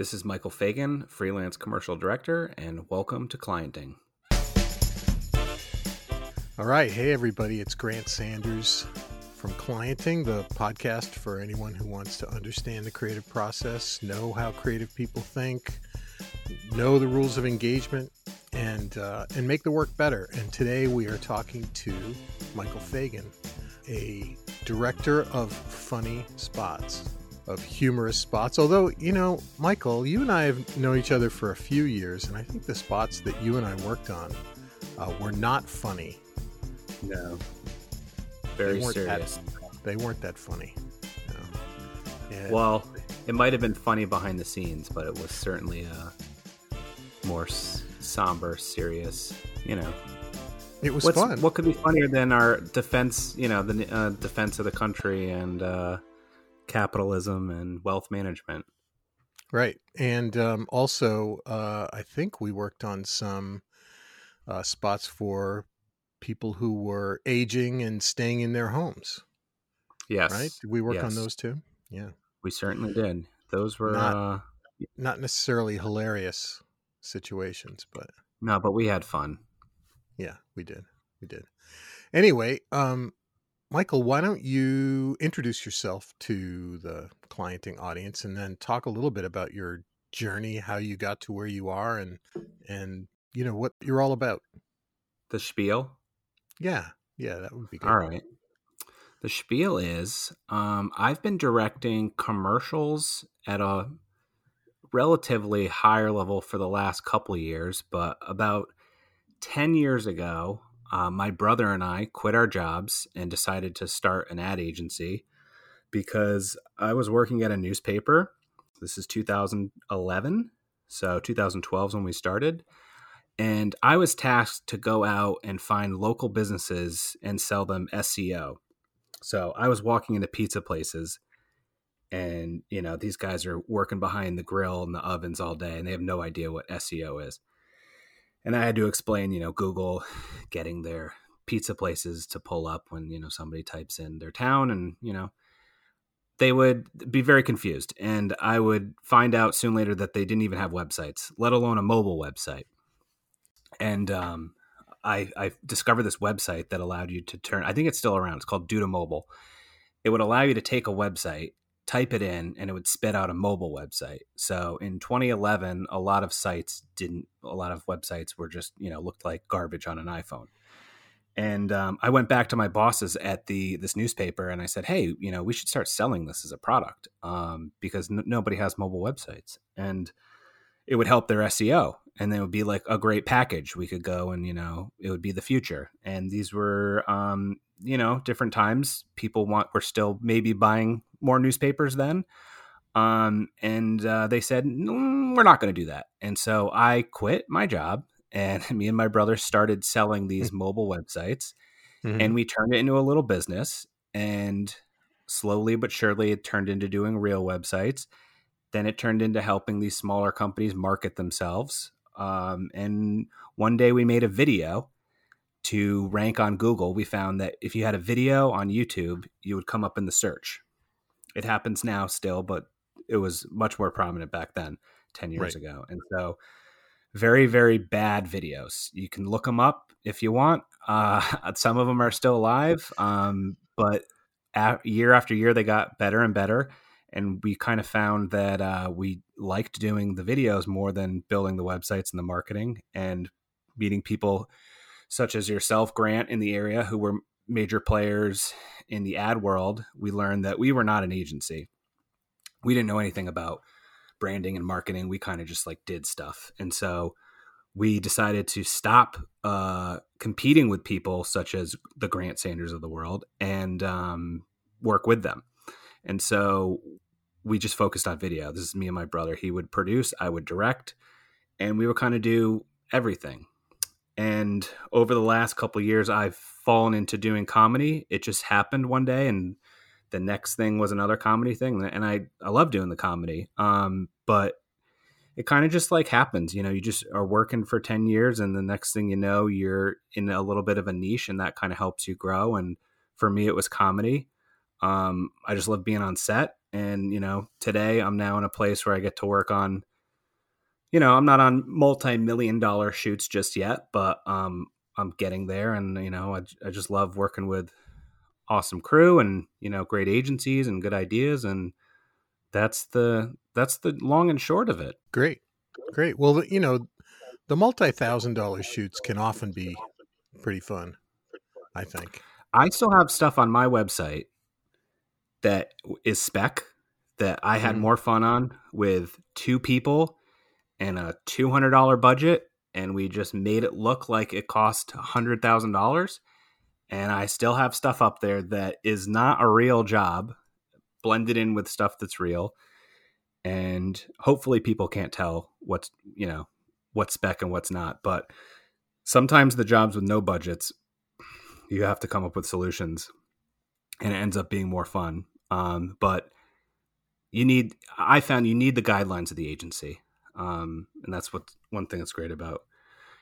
This is Michael Fagan, freelance commercial director, and welcome to Clienting. All right. Hey, everybody. It's Grant Sanders from Clienting, the podcast for anyone who wants to understand the creative process, know how creative people think, know the rules of engagement, and uh, and make the work better. And today we are talking to Michael Fagan, a director of funny spots, of humorous spots. Although you know, Michael, you and I have known each other for a few years, and I think the spots that you and I worked on uh, were not funny. No, very they serious. That, they weren't that funny. Yeah. Well, it might have been funny behind the scenes, but it was certainly uh, more somber, serious. You know, it was What's, fun. What could be funnier than our defense? You know, the uh, defense of the country and uh, capitalism and wealth management. Right, and um, also, uh, I think we worked on some uh, spots for people who were aging and staying in their homes. Yes, right. Did we work yes. on those too? Yeah, we certainly did. Those were not, uh, not necessarily hilarious situations, but no, but we had fun. Yeah, we did. We did. Anyway, um, Michael, why don't you introduce yourself to the clienting audience and then talk a little bit about your journey, how you got to where you are and and you know what you're all about. The spiel? Yeah. Yeah, that would be good. All right. The spiel is um, I've been directing commercials at a relatively higher level for the last couple of years, but about 10 years ago, uh, my brother and I quit our jobs and decided to start an ad agency because I was working at a newspaper. This is 2011. So 2012 is when we started. And I was tasked to go out and find local businesses and sell them SEO. So I was walking into pizza places and, you know, these guys are working behind the grill and the ovens all day and they have no idea what SEO is and I had to explain, you know, Google getting their pizza places to pull up when, you know, somebody types in their town and, you know, they would be very confused. And I would find out soon later that they didn't even have websites, let alone a mobile website. And um, I, I discovered this website that allowed you to turn, I think it's still around. It's called Duda Mobile. It would allow you to take a website type it in and it would spit out a mobile website. So in 2011, a lot of sites didn't, a lot of websites were just, you know, looked like garbage on an iPhone. And um, I went back to my bosses at the this newspaper and I said, "Hey, you know, we should start selling this as a product um, because n- nobody has mobile websites, and it would help their SEO, and it would be like a great package. We could go and you know, it would be the future. And these were, um, you know, different times. People want we're still maybe buying more newspapers then. Um, and uh, they said, mm, we're not going to do that. And so I quit my job and me and my brother started selling these mm-hmm. mobile websites mm-hmm. and we turned it into a little business. And slowly but surely, it turned into doing real websites. Then it turned into helping these smaller companies market themselves. Um, and one day we made a video to rank on Google. We found that if you had a video on YouTube, you would come up in the search it happens now still, but it was much more prominent back then, 10 years right. ago. And so, very, very bad videos. You can look them up if you want. Uh, some of them are still alive, um, but a- year after year, they got better and better. And we kind of found that uh, we liked doing the videos more than building the websites and the marketing and meeting people such as yourself, Grant, in the area who were major players in the ad world, we learned that we were not an agency. We didn't know anything about branding and marketing. We kind of just like did stuff. And so we decided to stop uh, competing with people such as the Grant Sanders of the world and um, work with them. And so we just focused on video. This is me and my brother. He would produce, I would direct, and we would kind of do everything. And over the last couple years, I've fallen into doing comedy. It just happened one day, and the next thing was another comedy thing. And I, I love doing the comedy. Um, but it kind of just like happens, you know, you just are working for 10 years and the next thing you know, you're in a little bit of a niche and that kind of helps you grow. And for me, it was comedy. Um, I just love being on set. And, you know, today I'm now in a place where I get to work on you know, I'm not on multi-million dollar shoots just yet, but um, I'm getting there, and you know, I, I just love working with awesome crew and you know great agencies and good ideas, and that's the that's the long and short of it. Great, great. Well, you know, the multi-thousand dollar shoots can often be pretty fun. I think I still have stuff on my website that is spec that I had Mhm. more fun on with two people and a two hundred dollar budget, and we just made it look like it cost hundred thousand dollars. And I still have stuff up there that is not a real job, blended in with stuff that's real, and hopefully people can't tell what's you know what's spec and what's not. But sometimes the jobs with no budgets, you have to come up with solutions, and it ends up being more fun. Um, but you need i found you need the guidelines of the agency um, and that's what one thing that's great about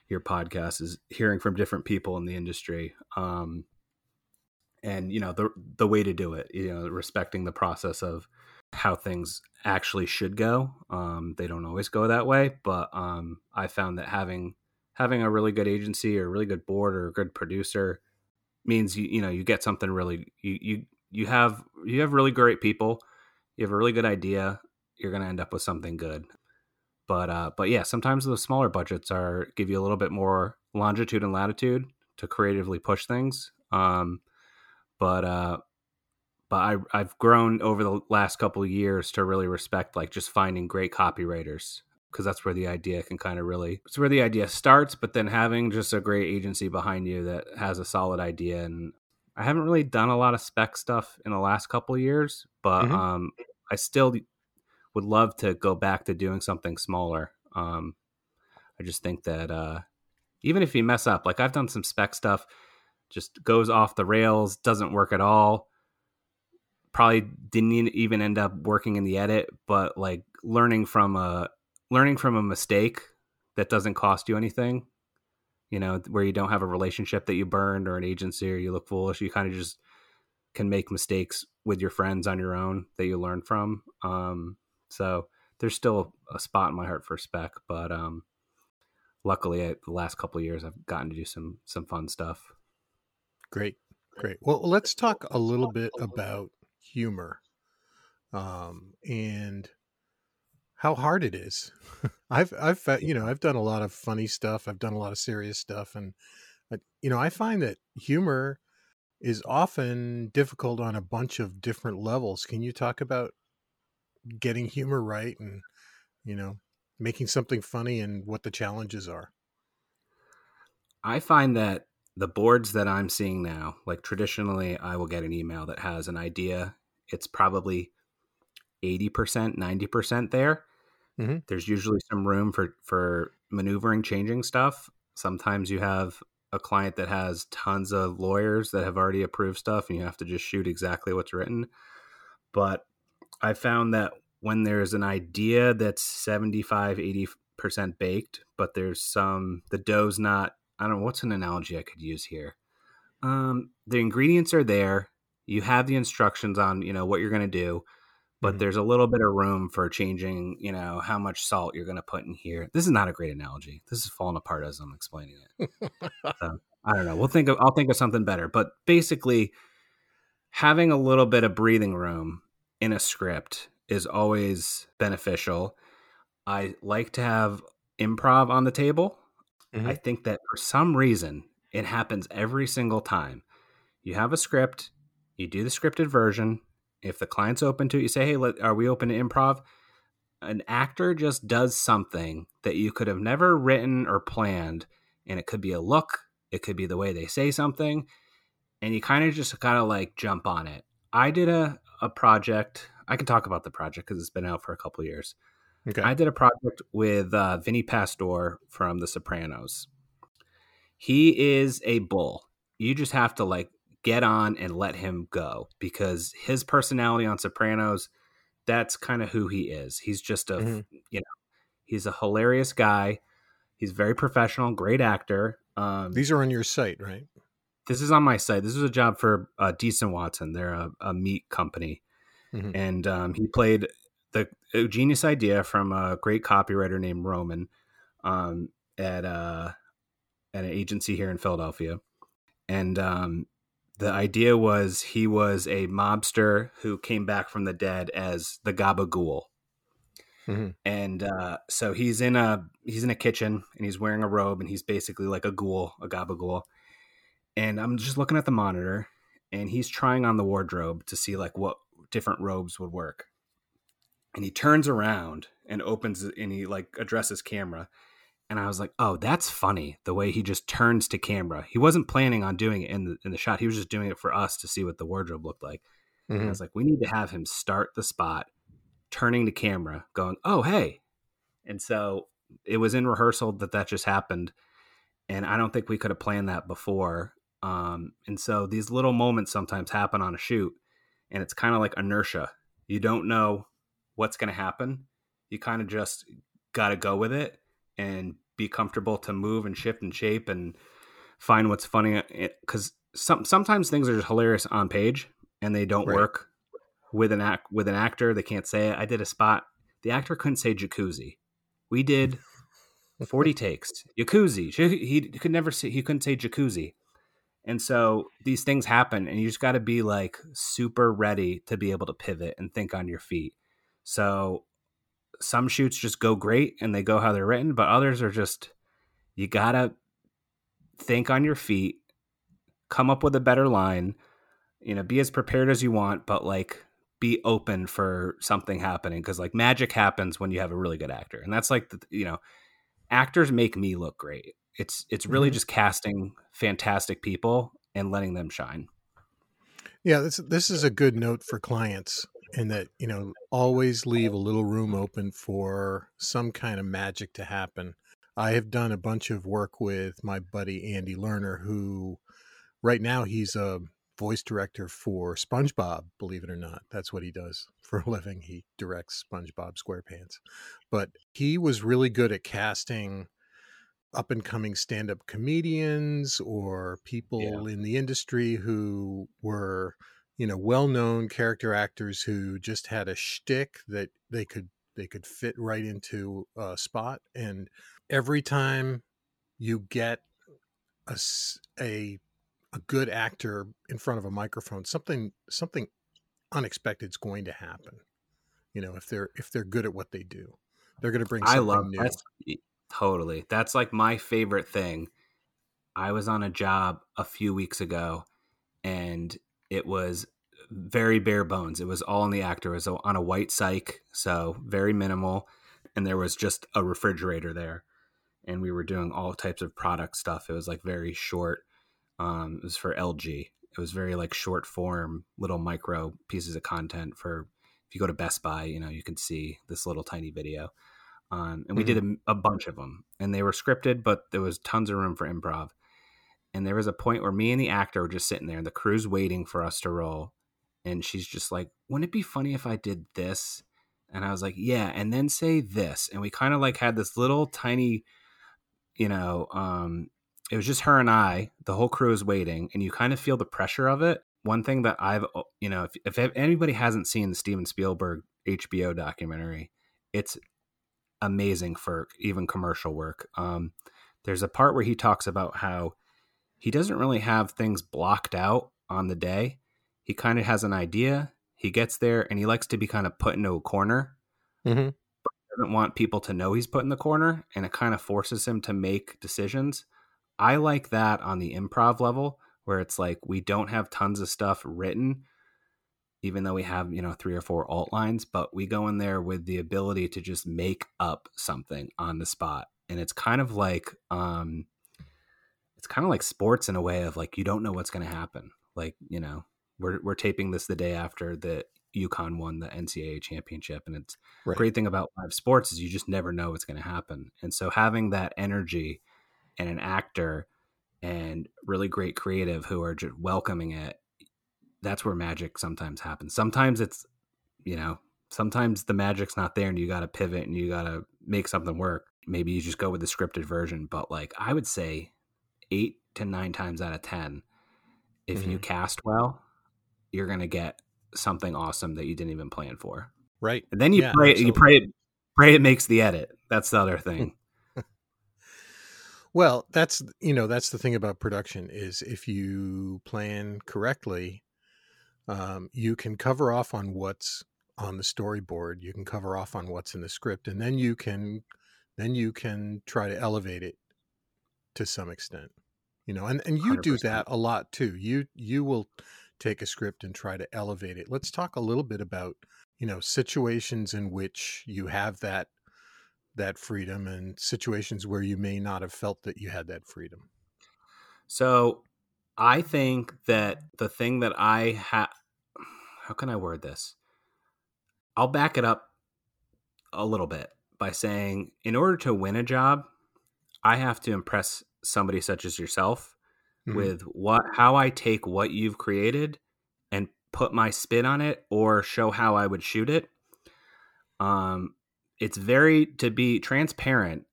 your podcast is hearing from different people in the industry. Um, and you know the the way to do it you know respecting the process of how things actually should go. Um, they don't always go that way but um, i found that having having a really good agency or a really good board or a good producer means you you know you get something really you you you have you have really great people. You have a really good idea. You're going to end up with something good but uh but yeah sometimes the smaller budgets are give you a little bit more longitude and latitude to creatively push things um but uh but I, I've grown over the last couple of years to really respect like just finding great copywriters because that's where the idea can kind of really it's where the idea starts but then having just a great agency behind you that has a solid idea and i haven't really done a lot of spec stuff in the last couple of years but Mhm. um i still would love to go back to doing something smaller. Um i just think that uh even if you mess up like i've done some spec stuff just goes off the rails doesn't work at all. Probably didn't even end up working in the edit but like learning from a learning from a mistake that doesn't cost you anything you know where you don't have a relationship that you burned or an agency or you look foolish you kind of just can make mistakes with your friends on your own that you learn from. Um so there's still a spot in my heart for spec but um luckily I, the last couple of years i've gotten to do some some fun stuff Great, great. Well, let's talk a little bit about humor, um, and how hard it is. I've I've you know I've done a lot of funny stuff. I've done a lot of serious stuff, and uh, you know I find that humor is often difficult on a bunch of different levels. Can you talk about getting humor right and you know making something funny and what the challenges are? I find that the boards that I'm seeing now, like traditionally, I will get an email that has an idea. It's probably 80%, 90% there. Mhm. There's usually some room for, for maneuvering, changing stuff. Sometimes you have a client that has tons of lawyers that have already approved stuff and you have to just shoot exactly what's written. But I found that when there's an idea that's 75, 80% baked, but there's some, the dough's not, I don't know, what's an analogy I could use here? Um, the ingredients are there. You have the instructions on, you know, what you're going to do, but Mhm. there's a little bit of room for changing, you know, how much salt you're going to put in here. This is not a great analogy. This is falling apart as I'm explaining it. so, I don't know. We'll think of, I'll think of something better, but basically having a little bit of breathing room in a script is always beneficial. I like to have improv on the table. Mhm. I think that for some reason it happens every single time. You have a script, you do the scripted version. If the client's open to it, you say, "Hey, let, are we open to improv?" An actor just does something that you could have never written or planned, and it could be a look, it could be the way they say something, and you kind of just gotta like jump on it. I did a a project. I can talk about the project because it's been out for a couple years. Okay. I did a project with uh, Vinny Pastore from The Sopranos. He is a bull. You just have to like get on and let him go because his personality on Sopranos, that's kind of who he is. He's just a, Mhm. you know, he's a hilarious guy. He's very professional, great actor. Um, These are on your site, right? This is on my site. This is a job for uh, Dietz & Watson. They're a, a meat company, Mhm. and um, he played the a genius idea from a great copywriter named Roman um, at uh, at an agency here in Philadelphia, and um, the idea was he was a mobster who came back from the dead as the Gabagool. Mm-hmm. And uh, so he's in a he's in a kitchen and he's wearing a robe and he's basically like a ghoul, a gabagool. And I'm just looking at the monitor and he's trying on the wardrobe to see like what different robes would work. And he turns around and opens and he like addresses camera. And I was like, "Oh, that's funny the way he just turns to camera. He wasn't planning on doing it in the in the shot. He was just doing it for us to see what the wardrobe looked like." Mm-hmm. And I mm-hmm. was like, "We need to have him start the spot turning to camera, going, "Oh, hey!" And so it was in rehearsal that that just happened, and I don't think we could have planned that before. Um, and so these little moments sometimes happen on a shoot, and it's kind of like inertia. You don't know what's going to happen. You kind of just got to go with it and be comfortable to move and shift and shape and find what's funny because some sometimes things are just hilarious on page and they don't right. work with an act with an actor. They can't say it. I did a spot. The actor couldn't say jacuzzi. We did forty takes. Jacuzzi. He could never say. He couldn't say jacuzzi. And so these things happen, and you just got to be like super ready to be able to pivot and think on your feet. So some shoots just go great and they go how they're written, but others are just you gotta think on your feet, come up with a better line, you know, be as prepared as you want, but like be open for something happening because like magic happens when you have a really good actor and that's like the, you know actors make me look great it's it's really mm-hmm. just casting fantastic people and letting them shine yeah this this is a good note for clients in that you know always leave a little room open for some kind of magic to happen i have done a bunch of work with my buddy andy lerner who right now he's a voice director for SpongeBob, believe it or not. That's what he does for a living. He directs SpongeBob SquarePants. But he was really good at casting up and coming stand up comedians or people yeah. in the industry who were, you know, well known character actors who just had a shtick that they could they could fit right into a spot. And every time you get a, a a good actor in front of a microphone, something something unexpected is going to happen. You know, if they're if they're good at what they do, they're going to bring. I love new. That's, totally. That's like my favorite thing. I was on a job a few weeks ago, and it was very bare bones. It was all in the actor. It was on a white cyc, so very minimal, and there was just a refrigerator there, and we were doing all types of product stuff. It was like very short um, it was for LG. It was very like short form, little micro pieces of content for. If you go to Best Buy, you know you can see this little tiny video. Um, and we mm-hmm. did a, a bunch of them, and they were scripted, but there was tons of room for improv. And there was a point where me and the actor were just sitting there, and the crew's waiting for us to roll. And she's just like, "Wouldn't it be funny if I did this?" And I was like, "Yeah," and then say this. And we kind of like had this little tiny, you know, um, it was just her and I. The whole crew is waiting, and you kind of feel the pressure of it. One thing that I've, you know, if, if anybody hasn't seen the Steven Spielberg HBO documentary, it's amazing for even commercial work. Um, there's a part where he talks about how he doesn't really have things blocked out on the day. He kind of has an idea. He gets there and he likes to be kind of put into a corner. Mm-hmm. But doesn't want people to know he's put in the corner, and it kind of forces him to make decisions. I like that on the improv level where it's like we don't have tons of stuff written even though we have you know three or four alt lines but we go in there with the ability to just make up something on the spot. And it's kind of like um it's kind of like sports in a way of like you don't know what's going to happen. Like you know we're we're taping this the day after the UConn won the NCAA championship and it's right. great thing about live sports is you just never know what's going to happen. And so having that energy and an actor and really great creative who are just welcoming it that's where magic sometimes happens sometimes it's you know sometimes the magic's not there and you got to pivot and you got to make something work maybe you just go with the scripted version but like i would say eight to nine times out of ten if mm-hmm. you cast well you're going to get something awesome that you didn't even plan for Right. And then you Yeah, pray you pray it pray it makes the edit. That's the other thing. Well, that's you know that's the thing about production is if you plan correctly, um, you can cover off on what's on the storyboard. You can cover off on what's in the script, and then you can then you can try to elevate it to some extent. You know, and and you do 100%. that a lot too. You you will take a script and try to elevate it. Let's talk a little bit about you know situations in which you have that that freedom and situations where you may not have felt that you had that freedom. So I think that the thing that I have, how can I word this? I'll back it up a little bit by saying, in order to win a job, I have to impress somebody such as yourself Mhm. with what, how I take what you've created and put my spin on it or show how I would shoot it. Um, it's very to be transparent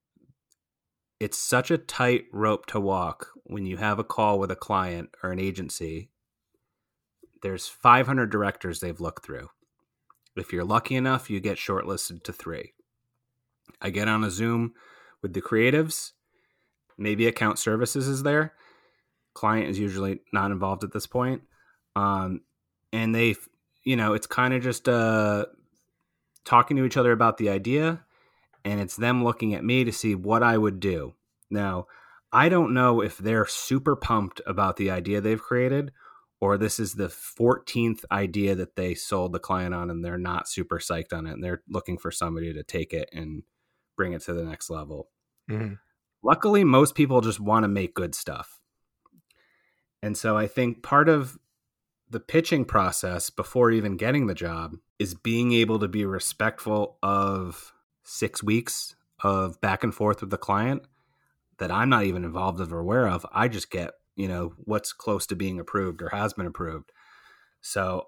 it's such a tight rope to walk when you have a call with a client or an agency. There's 500 directors they've looked through. If you're lucky enough, you get shortlisted to three. I get on a Zoom with the creatives. Maybe account services is there. Client is usually not involved at this point. Um, and they, you know, it's kind of just uh, talking to each other about the idea and it's them looking at me to see what I would do. Now, I don't know if they're super pumped about the idea they've created or this is the 14th idea that they sold the client on and they're not super psyched on it and they're looking for somebody to take it and bring it to the next level. Mhm. Luckily, most people just want to make good stuff. And so I think part of the pitching process before even getting the job is being able to be respectful of six weeks of back and forth with the client that I'm not even involved or aware of. I just get, you know, what's close to being approved or has been approved. So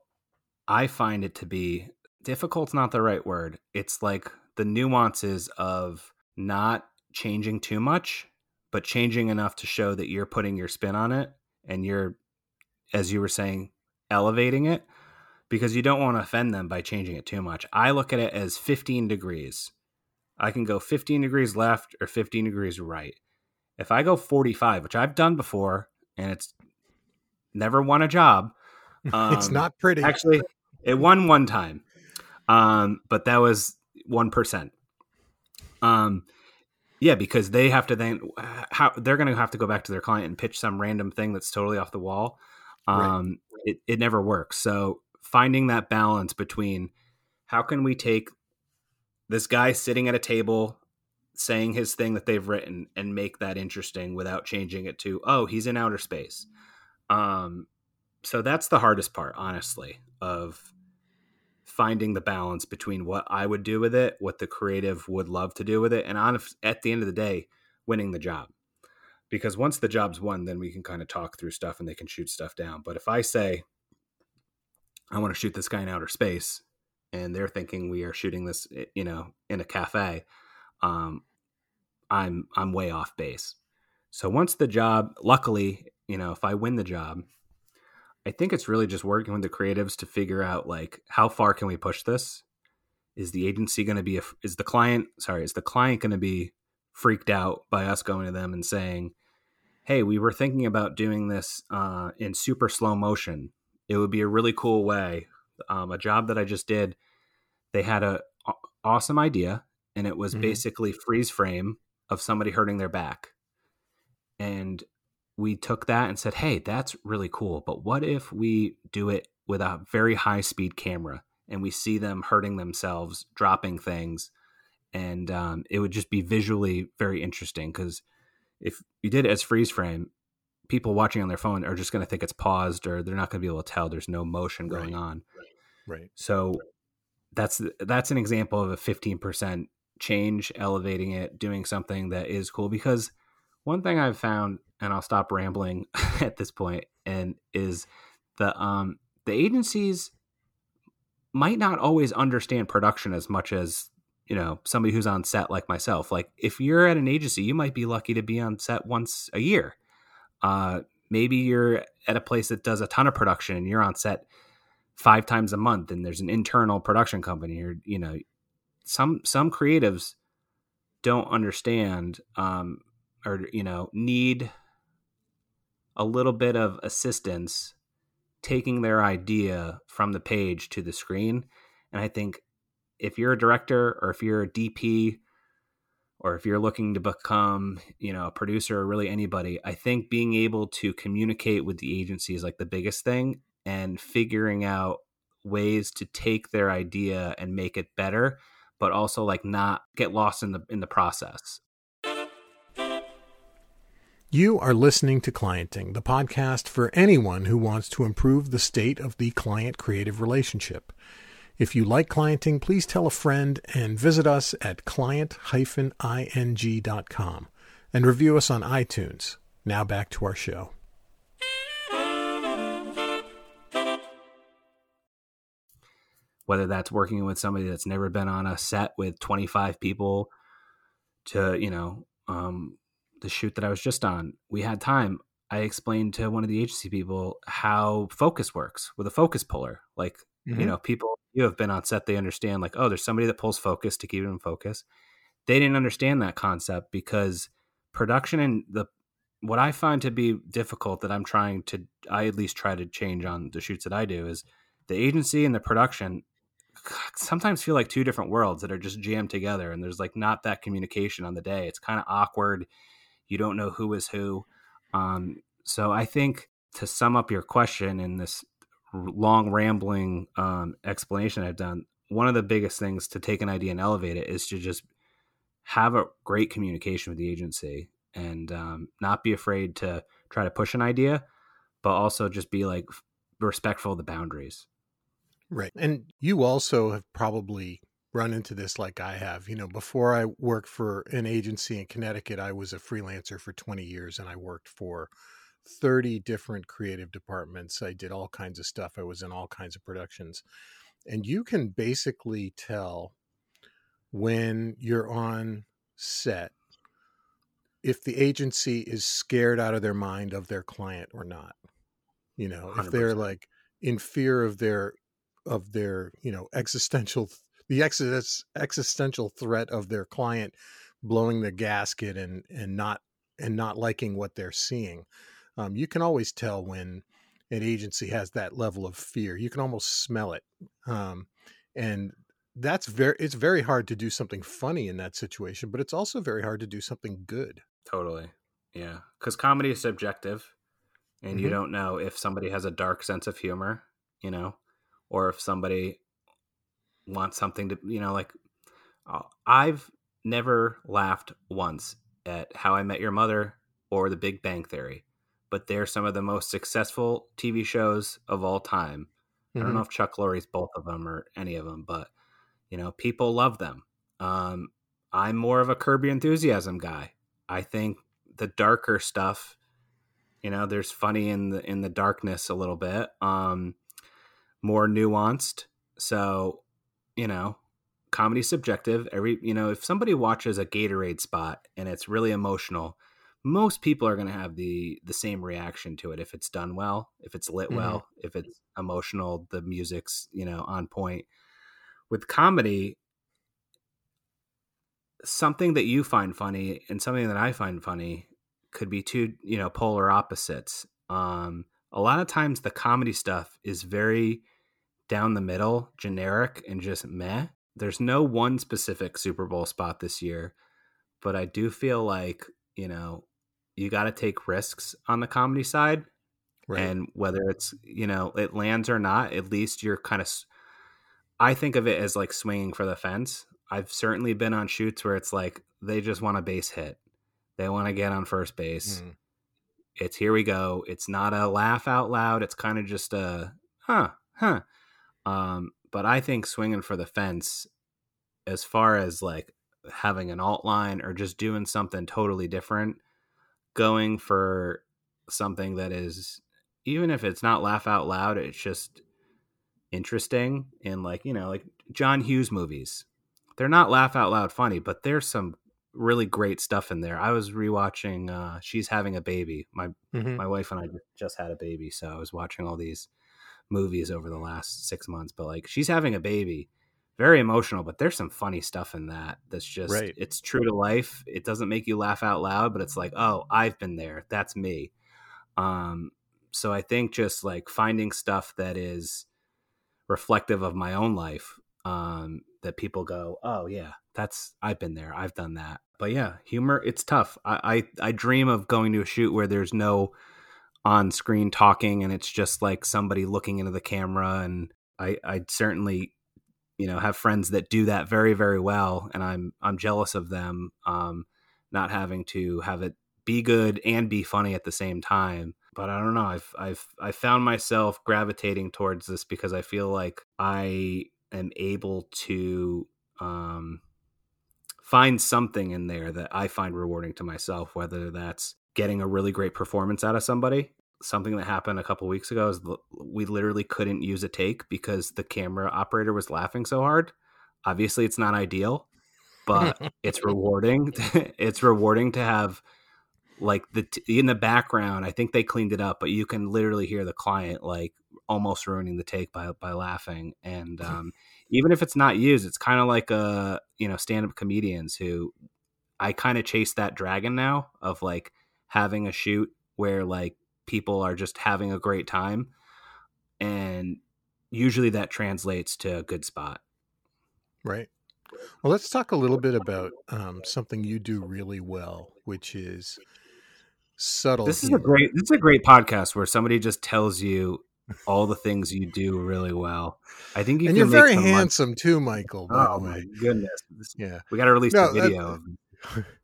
I find it to be difficult's not the right word. It's like the nuances of not changing too much, but changing enough to show that you're putting your spin on it and you're, as you were saying, elevating it because you don't want to offend them by changing it too much. I look at it as 15 degrees. I can go 15 degrees left or 15 degrees right. If I go 45, which I've done before, and it's never won a job. it's um, not pretty. Actually, it won one time, um, but that was one percent. Um, yeah, because they have to then how they're going to have to go back to their client and pitch some random thing that's totally off the wall. Right. Um, it it never works. So finding that balance between how can we take this guy sitting at a table saying his thing that they've written and make that interesting without changing it to oh he's in outer space. Um so that's the hardest part honestly of finding the balance between what i would do with it what the creative would love to do with it and on at the end of the day winning the job. Because once the job's won then we can kind of talk through stuff and they can shoot stuff down. But if i say i want to shoot this guy in outer space and they're thinking we are shooting this you know in a cafe um i'm i'm way off base. So once the job luckily you know if i win the job i think it's really just working with the creatives to figure out like how far can we push this? Is the agency going to be a, is the client sorry is the client going to be freaked out by us going to them and saying hey we were thinking about doing this uh, in super slow motion. It would be a really cool way. Um, a job that I just did, they had a a- awesome idea, and it was Mhm. basically freeze frame of somebody hurting their back. And we took that and said, "Hey, that's really cool, but what if we do it with a very high speed camera and we see them hurting themselves, dropping things, and um, it would just be visually very interesting because if you did it as freeze frame." People watching on their phone are just going to think it's paused, or they're not going to be able to tell. There's no motion going Right. on. Right. So that's that's an example of a 15% change, elevating it, doing something that is cool. Because one thing I've found, and I'll stop rambling at this point, and is the um the agencies might not always understand production as much as you know somebody who's on set like myself. Like if you're at an agency, you might be lucky to be on set once a year. Uh, maybe you're at a place that does a ton of production and you're on set five times a month and there's an internal production company or you know some some creatives don't understand um, or you know need a little bit of assistance taking their idea from the page to the screen. And i think if you're a director or if you're a dp or if you're looking to become you know a producer or really anybody i think being able to communicate with the agency is like the biggest thing and figuring out ways to take their idea and make it better but also like not get lost in the in the process you are listening to Clienting, the podcast for anyone who wants to improve the state of the client creative relationship. If you like clienting, please tell a friend and visit us at client-ing.com and review us on iTunes. Now back to our show. Whether that's working with somebody that's never been on a set with 25 people to, you know, um, the shoot that I was just on, we had time. I explained to one of the agency people how focus works with a focus puller. Like, mm-hmm. you know, people you have been on set, they understand like, oh, there's somebody that pulls focus to keep it in focus. They didn't understand that concept because production and the what I find to be difficult that I'm trying to I at least try to change on the shoots that I do is the agency and the production sometimes feel like two different worlds that are just jammed together and there's like not that communication on the day. It's kind of awkward. You don't know who is who. Um, so I think to sum up your question in this long rambling um, explanation I've done, one of the biggest things to take an idea and elevate it is to just have a great communication with the agency and um, not be afraid to try to push an idea, but also just be like respectful of the boundaries. Right. And you also have probably run into this like I have. You know, before I worked for an agency in Connecticut, I was a freelancer for 20 years and I worked for 30 different creative departments. I did all kinds of stuff. I was in all kinds of productions. And you can basically tell when you're on set if the agency is scared out of their mind of their client or not. You know, 100%. if they're like in fear of their of their, you know, existential the existential threat of their client blowing the gasket and and not and not liking what they're seeing um, you can always tell when an agency has that level of fear. You can almost smell it, um, and that's very. It's very hard to do something funny in that situation, but it's also very hard to do something good. Totally, yeah. Because comedy is subjective, and mm-hmm. you don't know if somebody has a dark sense of humor, you know, or if somebody wants something to, you know, like uh, I've never laughed once at How I Met Your Mother or The Big Bang Theory but they're some of the most successful TV shows of all time. Mm-hmm. I don't know mm-hmm. if Chuck Lorre's both of them or any of them, but you know, people love them. Um, I'm more of a Curb Your Enthusiasm guy. I think the darker stuff, you know, there's funny in the in the darkness a little bit, um, more nuanced. So, you know, comedy subjective. Every you know, if somebody watches a Gatorade spot and it's really emotional, most people are going to have the the same reaction to it if it's done well if it's lit mm-hmm. well if it's emotional the music's you know on point with comedy something that you find funny and something that i find funny could be two you know polar opposites um a lot of times the comedy stuff is very down the middle generic and just meh there's no one specific super bowl spot this year but i do feel like you know you got to take risks on the comedy side. Right. And whether it's, you know, it lands or not, at least you're kind of, I think of it as like swinging for the fence. I've certainly been on shoots where it's like they just want a base hit, they want to get on first base. Mm. It's here we go. It's not a laugh out loud. It's kind of just a, huh, huh. Um, but I think swinging for the fence, as far as like having an alt line or just doing something totally different, going for something that is even if it's not laugh out loud, it's just interesting and like, you know, like John Hughes movies. They're not laugh out loud funny, but there's some really great stuff in there. I was rewatching uh She's Having a Baby. My mm-hmm. my wife and I just had a baby, so I was watching all these movies over the last six months, but like she's having a baby, very emotional. But there's some funny stuff in that that's just Right. it's true to life. It doesn't make you laugh out loud, but it's like, oh, I've been there. That's me. Um, so I think just like finding stuff that is reflective of my own life um, that people go, oh yeah, that's I've been there, I've done that. But yeah, humor, it's tough. I I, I dream of going to a shoot where there's no on screen talking and it's just like somebody looking into the camera and I I certainly you know have friends that do that very very well and I'm I'm jealous of them um not having to have it be good and be funny at the same time but I don't know I've I've I found myself gravitating towards this because I feel like I am able to um find something in there that I find rewarding to myself whether that's getting a really great performance out of somebody something that happened a couple weeks ago is we literally couldn't use a take because the camera operator was laughing so hard. Obviously, it's not ideal, but it's rewarding. it's rewarding to have like the t- in the background. I think they cleaned it up, but you can literally hear the client like almost ruining the take by by laughing. And um, even if it's not used, it's kind of like a you know stand up comedians who I kind of chase that dragon now of like having a shoot where like people are just having a great time and usually that translates to a good spot Right. Well, let's talk a little bit about um, something you do really well, which is subtle. this is a great this is a great podcast where somebody just tells you all the things you do really well i think you and you're very some money- handsome too, Michael. Oh my goodness yeah. we got to release No, the video of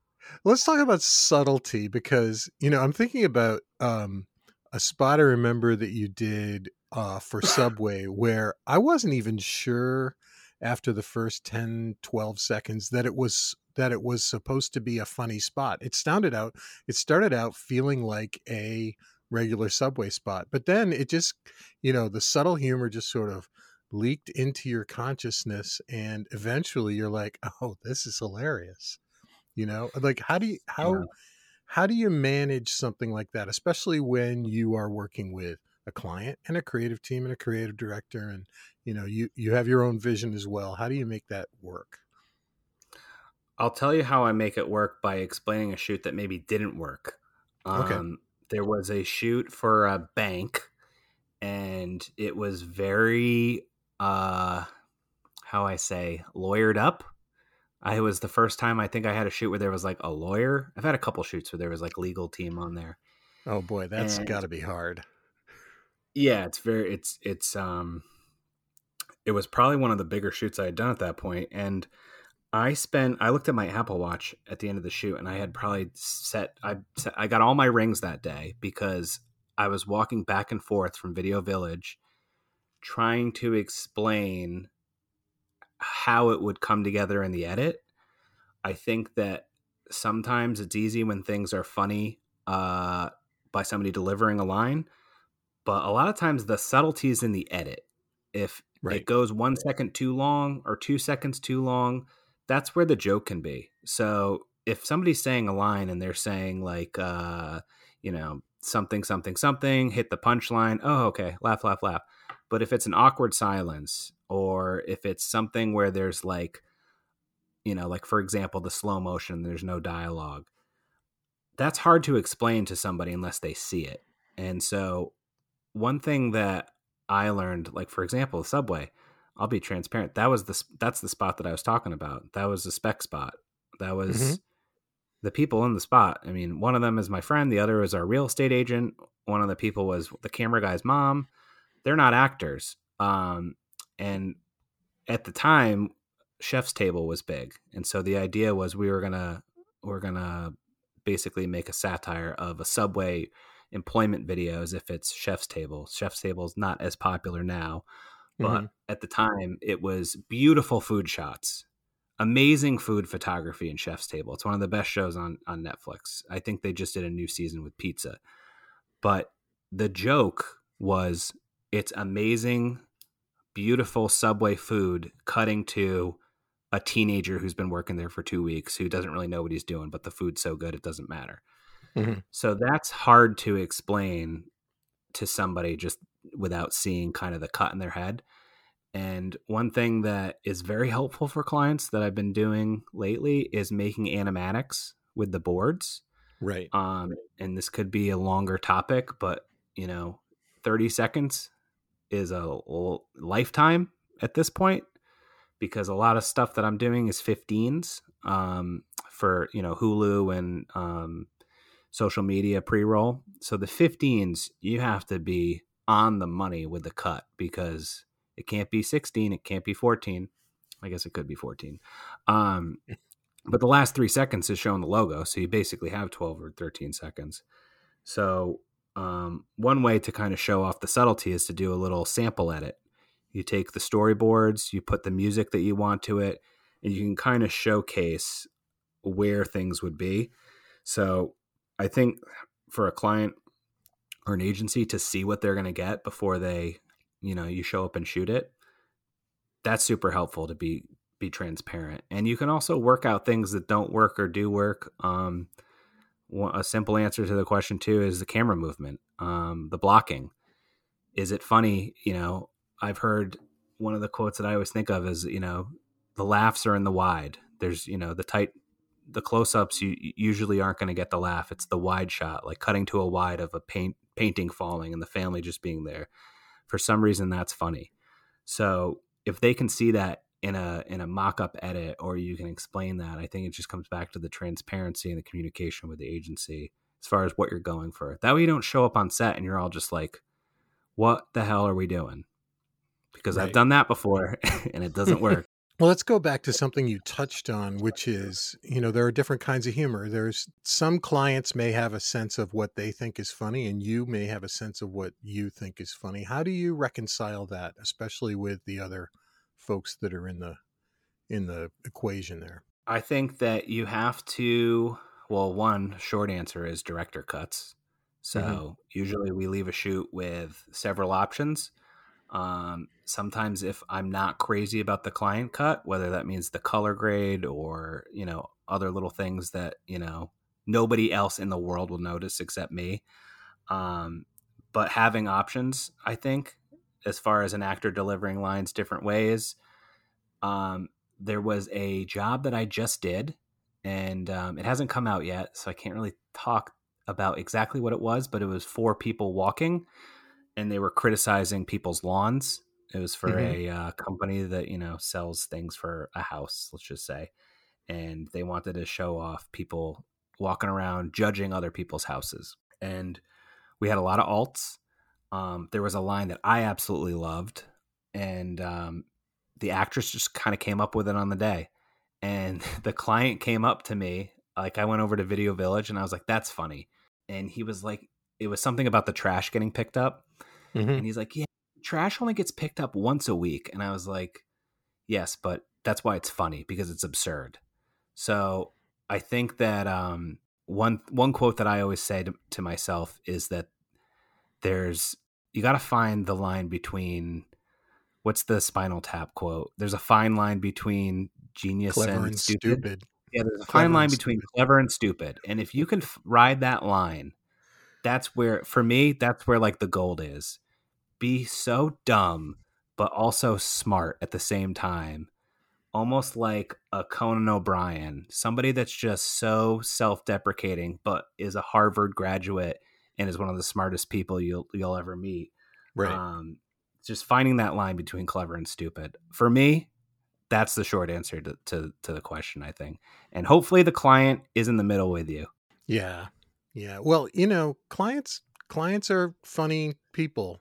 Let's talk about subtlety because you know I'm thinking about um, a spot I remember that you did uh, for Subway where I wasn't even sure after the first 10 12 seconds that it was that it was supposed to be a funny spot. It sounded out it started out feeling like a regular Subway spot, but then it just you know the subtle humor just sort of leaked into your consciousness and eventually you're like, "Oh, this is hilarious." You know, like how do you how Yeah. how do you manage something like that, especially when you are working with a client and a creative team and a creative director, and you know you you have your own vision as well. How do you make that work? I'll tell you how I make it work by explaining a shoot that maybe didn't work. Okay. Um, There was a shoot for a bank, and it was very, uh, how I say, lawyered up. I was the first time I think I had a shoot where there was like a lawyer. I've had a couple shoots where there was like legal team on there. Oh boy, that's got to be hard. Yeah, it's very it's it's um it was probably one of the bigger shoots I had done at that point and I spent I looked at my Apple Watch at the end of the shoot and I had probably set I set, I got all my rings that day because I was walking back and forth from Video Village trying to explain how it would come together in the edit. I think that sometimes it's easy when things are funny uh, by somebody delivering a line, but a lot of times the subtlety is in the edit. If Right. it goes one second too long or two seconds too long, that's where the joke can be. So if somebody's saying a line and they're saying like, uh, you know, something, something, something, hit the punchline. Oh, okay, laugh, laugh, laugh. But if it's an awkward silence, or if it's something where there's like, you know, like for example, the slow motion, there's no dialogue. That's hard to explain to somebody unless they see it. And so, one thing that I learned, like for example, subway, I'll be transparent. That was the that's the spot that I was talking about. That was the spec spot. That was Mhm. the people in the spot. I mean, one of them is my friend. The other is our real estate agent. One of the people was the camera guy's mom. They're not actors. Um, and at the time, Chef's Table was big, and so the idea was we were gonna we're gonna basically make a satire of a subway employment videos if it's Chef's Table. Chef's Table is not as popular now, but Mhm. at the time it was beautiful food shots amazing food photography in chef's table it's one of the best shows on on netflix i think they just did a new season with pizza but the joke was it's amazing beautiful subway food cutting to a teenager who's been working there for two weeks who doesn't really know what he's doing but the food's so good it doesn't matter Mhm. so that's hard to explain to somebody just without seeing kind of the cut in their head. And one thing that is very helpful for clients that I've been doing lately is making animatics with the boards. Right. Um, and this could be a longer topic, but you know, 30 seconds is a lifetime at this point because a lot of stuff that I'm doing is 15s um, for, you know, Hulu and um, social media pre roll. So the 15s, you have to be on the money with the cut because it can't be 16, it can't be 14. I guess it could be 14. Um, but the last three seconds is showing the logo. So you basically have 12 or 13 seconds. So um, one way to kind of show off the subtlety is to do a little sample edit. You take the storyboards, you put the music that you want to it, and you can kind of showcase where things would be. So I think for a client or an agency to see what they're going to get before they, you know, you show up and shoot it, that's super helpful to be be transparent. And you can also work out things that don't work or do work. Um, a simple answer to the question too is the camera movement, um, the blocking. Is it funny? You know, I've heard one of the quotes that I always think of is, you know, the laughs are in the wide. There's, you know, the tight, the close-ups you usually aren't going to get the laugh. It's the wide shot, like cutting to a wide of a paint painting falling and the family just being there. For some reason, that's funny. So if they can see that in a in a mock-up edit or you can explain that i think it just comes back to the transparency and the communication with the agency as far as what you're going for that way you don't show up on set and you're all just like what the hell are we doing because right. i've done that before and it doesn't work well let's go back to something you touched on which is you know there are different kinds of humor there's some clients may have a sense of what they think is funny and you may have a sense of what you think is funny how do you reconcile that especially with the other folks that are in the in the equation there? I think that you have to. Well, one short answer is director cuts. So mm-hmm. usually we leave a shoot with several options. Um, sometimes if I'm not crazy about the client cut, whether that means the color grade or you know other little things that you know nobody else in the world will notice except me. Um, but having options, I think, as far as an actor delivering lines different ways. Um, there was a job that I just did, and um, it hasn't come out yet, so I can't really talk about exactly what it was. But it was four people walking, and they were criticizing people's lawns. It was for mm-hmm. a uh, company that you know sells things for a house, let's just say, and they wanted to show off people walking around judging other people's houses. And we had a lot of alts um, there was a line that I absolutely loved, and um, the actress just kind of came up with it on the day. And the client came up to me, like I went over to Video Village, and I was like, "That's funny," and he was like, "It was something about the trash getting picked up," mm-hmm. and he's like, "Yeah, trash only gets picked up once a week," and I was like, "Yes, but that's why it's funny because it's absurd." So I think that um, one one quote that I always say to, to myself is that there's you got to find the line between what's the Spinal Tap quote? There's a fine line between genius and, and stupid. stupid. Yeah, there's a clever fine line between stupid. clever and stupid. And if you can f- ride that line, that's where for me that's where like the gold is. Be so dumb but also smart at the same time. Almost like a Conan O'Brien, somebody that's just so self-deprecating but is a Harvard graduate and is one of the smartest people you'll you'll ever meet. Right. Um, just finding that line between clever and stupid. For me, that's the short answer to, to, to the question, I think. And hopefully the client is in the middle with you. Yeah. Yeah. Well, you know, clients clients are funny people.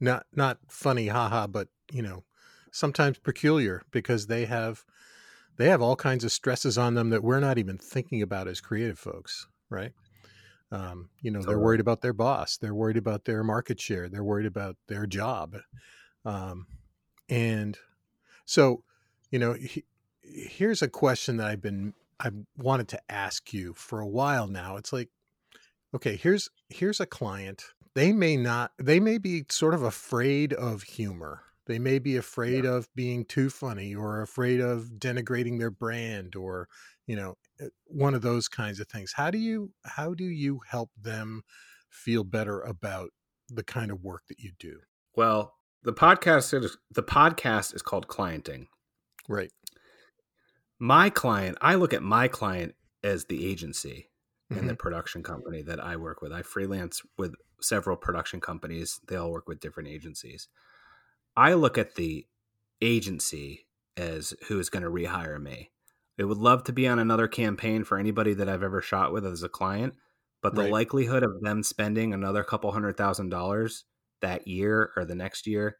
Not not funny haha, but you know, sometimes peculiar because they have they have all kinds of stresses on them that we're not even thinking about as creative folks, right? Um, you know, they're worried about their boss. They're worried about their market share. They're worried about their job. Um, and so, you know, he, here's a question that I've been I wanted to ask you for a while now. It's like, okay, here's here's a client. They may not. They may be sort of afraid of humor. They may be afraid yeah. of being too funny or afraid of denigrating their brand or you know uh, one of those kinds of things how do you how do you help them feel better about the kind of work that you do Well, the podcast is the podcast is called clienting. Right. My client, I look at my client as the agency and the mm-hmm. production company that I work with. I freelance with several production companies. They all work with different agencies. I look at the agency as who is going to rehire me. I would love to be on another campaign for anybody that I've ever shot with as a client, but the Right. likelihood of them spending another couple hundred thousand dollars that year or the next year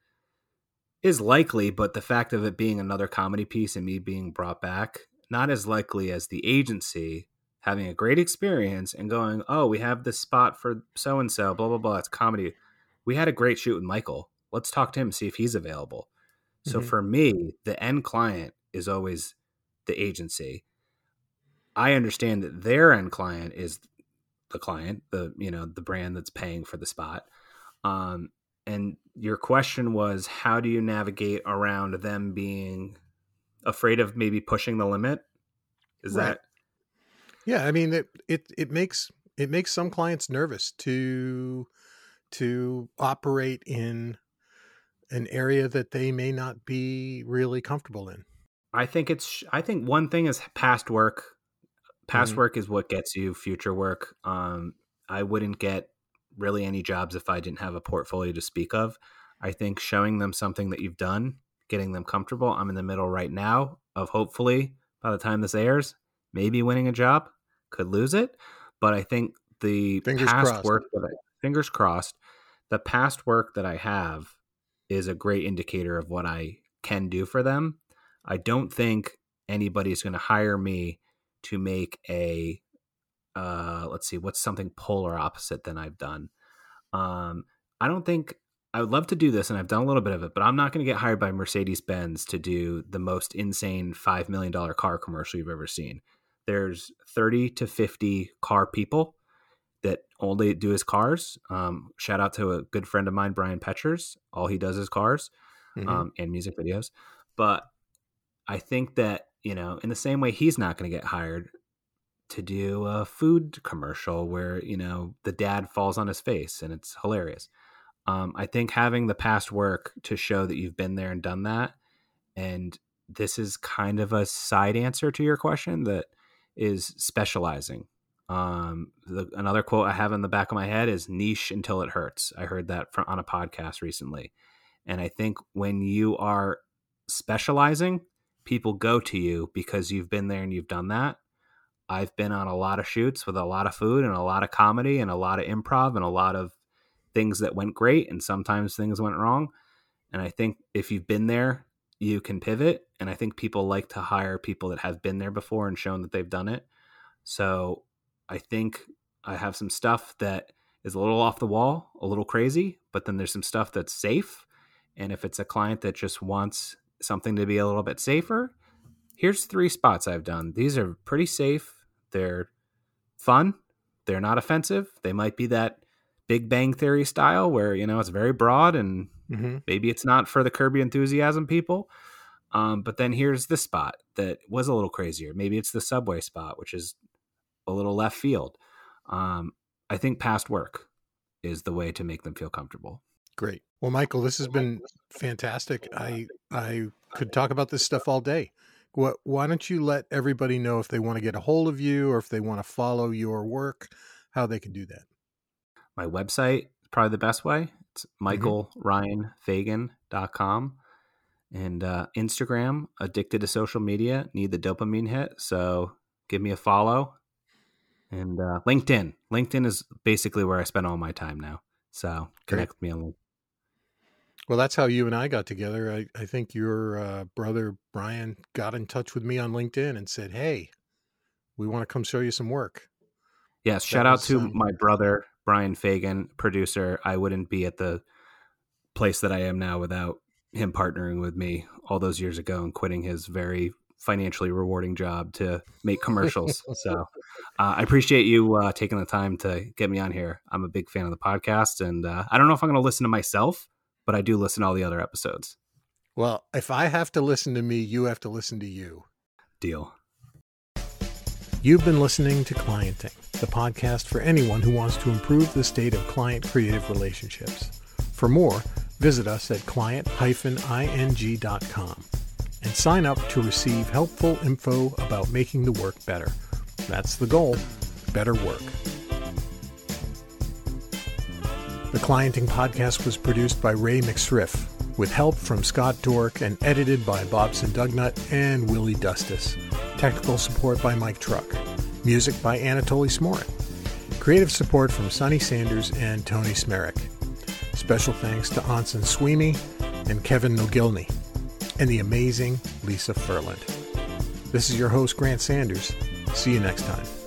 is likely, but the fact of it being another comedy piece and me being brought back, not as likely as the agency having a great experience and going, oh, we have this spot for so and so, blah, blah, blah. It's comedy. We had a great shoot with Michael. Let's talk to him, see if he's available. So Mhm. for me, the end client is always the agency. I understand that their end client is the client, the you know, the brand that's paying for the spot. Um, and your question was how do you navigate around them being afraid of maybe pushing the limit? Is Right. that Yeah, I mean it, it it makes it makes some clients nervous to to operate in an area that they may not be really comfortable in. I think it's I think one thing is past work. Past Mhm. work is what gets you future work. Um, I wouldn't get really any jobs if I didn't have a portfolio to speak of. I think showing them something that you've done, getting them comfortable. I'm in the middle right now of hopefully by the time this airs, maybe winning a job. Could lose it, but I think the Fingers past crossed. work that I, fingers crossed, the past work that I have is a great indicator of what I can do for them. I don't think anybody's going to hire me to make a uh let's see what's something polar opposite than I've done. Um I don't think I would love to do this and I've done a little bit of it, but I'm not going to get hired by Mercedes-Benz to do the most insane 5 million dollar car commercial you've ever seen. There's 30 to 50 car people that only do his cars. Um, shout out to a good friend of mine, Brian Petchers. All he does is cars Mhm. um, and music videos. But I think that, you know, in the same way, he's not going to get hired to do a food commercial where, you know, the dad falls on his face and it's hilarious. Um, I think having the past work to show that you've been there and done that. And this is kind of a side answer to your question that is specializing. Um, the, another quote I have in the back of my head is niche until it hurts. I heard that from, on a podcast recently. And I think when you are specializing, people go to you because you've been there and you've done that. I've been on a lot of shoots with a lot of food and a lot of comedy and a lot of improv and a lot of things that went great and sometimes things went wrong. And I think if you've been there, you can pivot. And I think people like to hire people that have been there before and shown that they've done it. So I think I have some stuff that is a little off the wall, a little crazy, but then there's some stuff that's safe. And if it's a client that just wants something to be a little bit safer, here's three spots I've done. These are pretty safe. They're fun. They're not offensive. They might be that Big Bang Theory style where, you know, it's very broad and Mhm. maybe it's not for the Curb Your Enthusiasm people. Um, but then here's this spot that was a little crazier. Maybe it's the subway spot, which is a little left field. Um, I think past work is the way to make them feel comfortable. Great. Well, Michael, this has been fantastic. I I could talk about this stuff all day. What? Why don't you let everybody know if they want to get a hold of you or if they want to follow your work, how they can do that? My website is probably the best way. It's michaelryanfagan.com. And uh, Instagram, addicted to social media, need the dopamine hit. So give me a follow. And uh, LinkedIn. LinkedIn is basically where I spend all my time now. So connect with me on LinkedIn. Well, that's how you and I got together. I, I think your uh, brother Brian got in touch with me on LinkedIn and said, "Hey, we want to come show you some work." Yes, shout out to um, my brother Brian Fagan, producer. I wouldn't be at the place that I am now without him partnering with me all those years ago and quitting his very financially rewarding job to make commercials. so uh, I appreciate you uh, taking the time to get me on here. I'm a big fan of the podcast, and uh, I don't know if I'm going to listen to myself, but I do listen to all the other episodes. Well, if I have to listen to me, you have to listen to you. Deal. You've been listening to Clienting, the podcast for anyone who wants to improve the state of client creative relationships. For more, Visit us at client-ing.com and sign up to receive helpful info about making the work better. That's the goal better work. The Clienting Podcast was produced by Ray McSriff, with help from Scott Dourque and edited by Bobson Dugnutt and Willie Dustice. Technical support by Mike Truk. Music by Anatoly Smorin. Creative support from Sonny Sanders and Tony Smehrik. Special thanks to Anson Sweeney and Kevin Nogilny and the amazing Lisa Furland. This is your host, Grant Sanders. See you next time.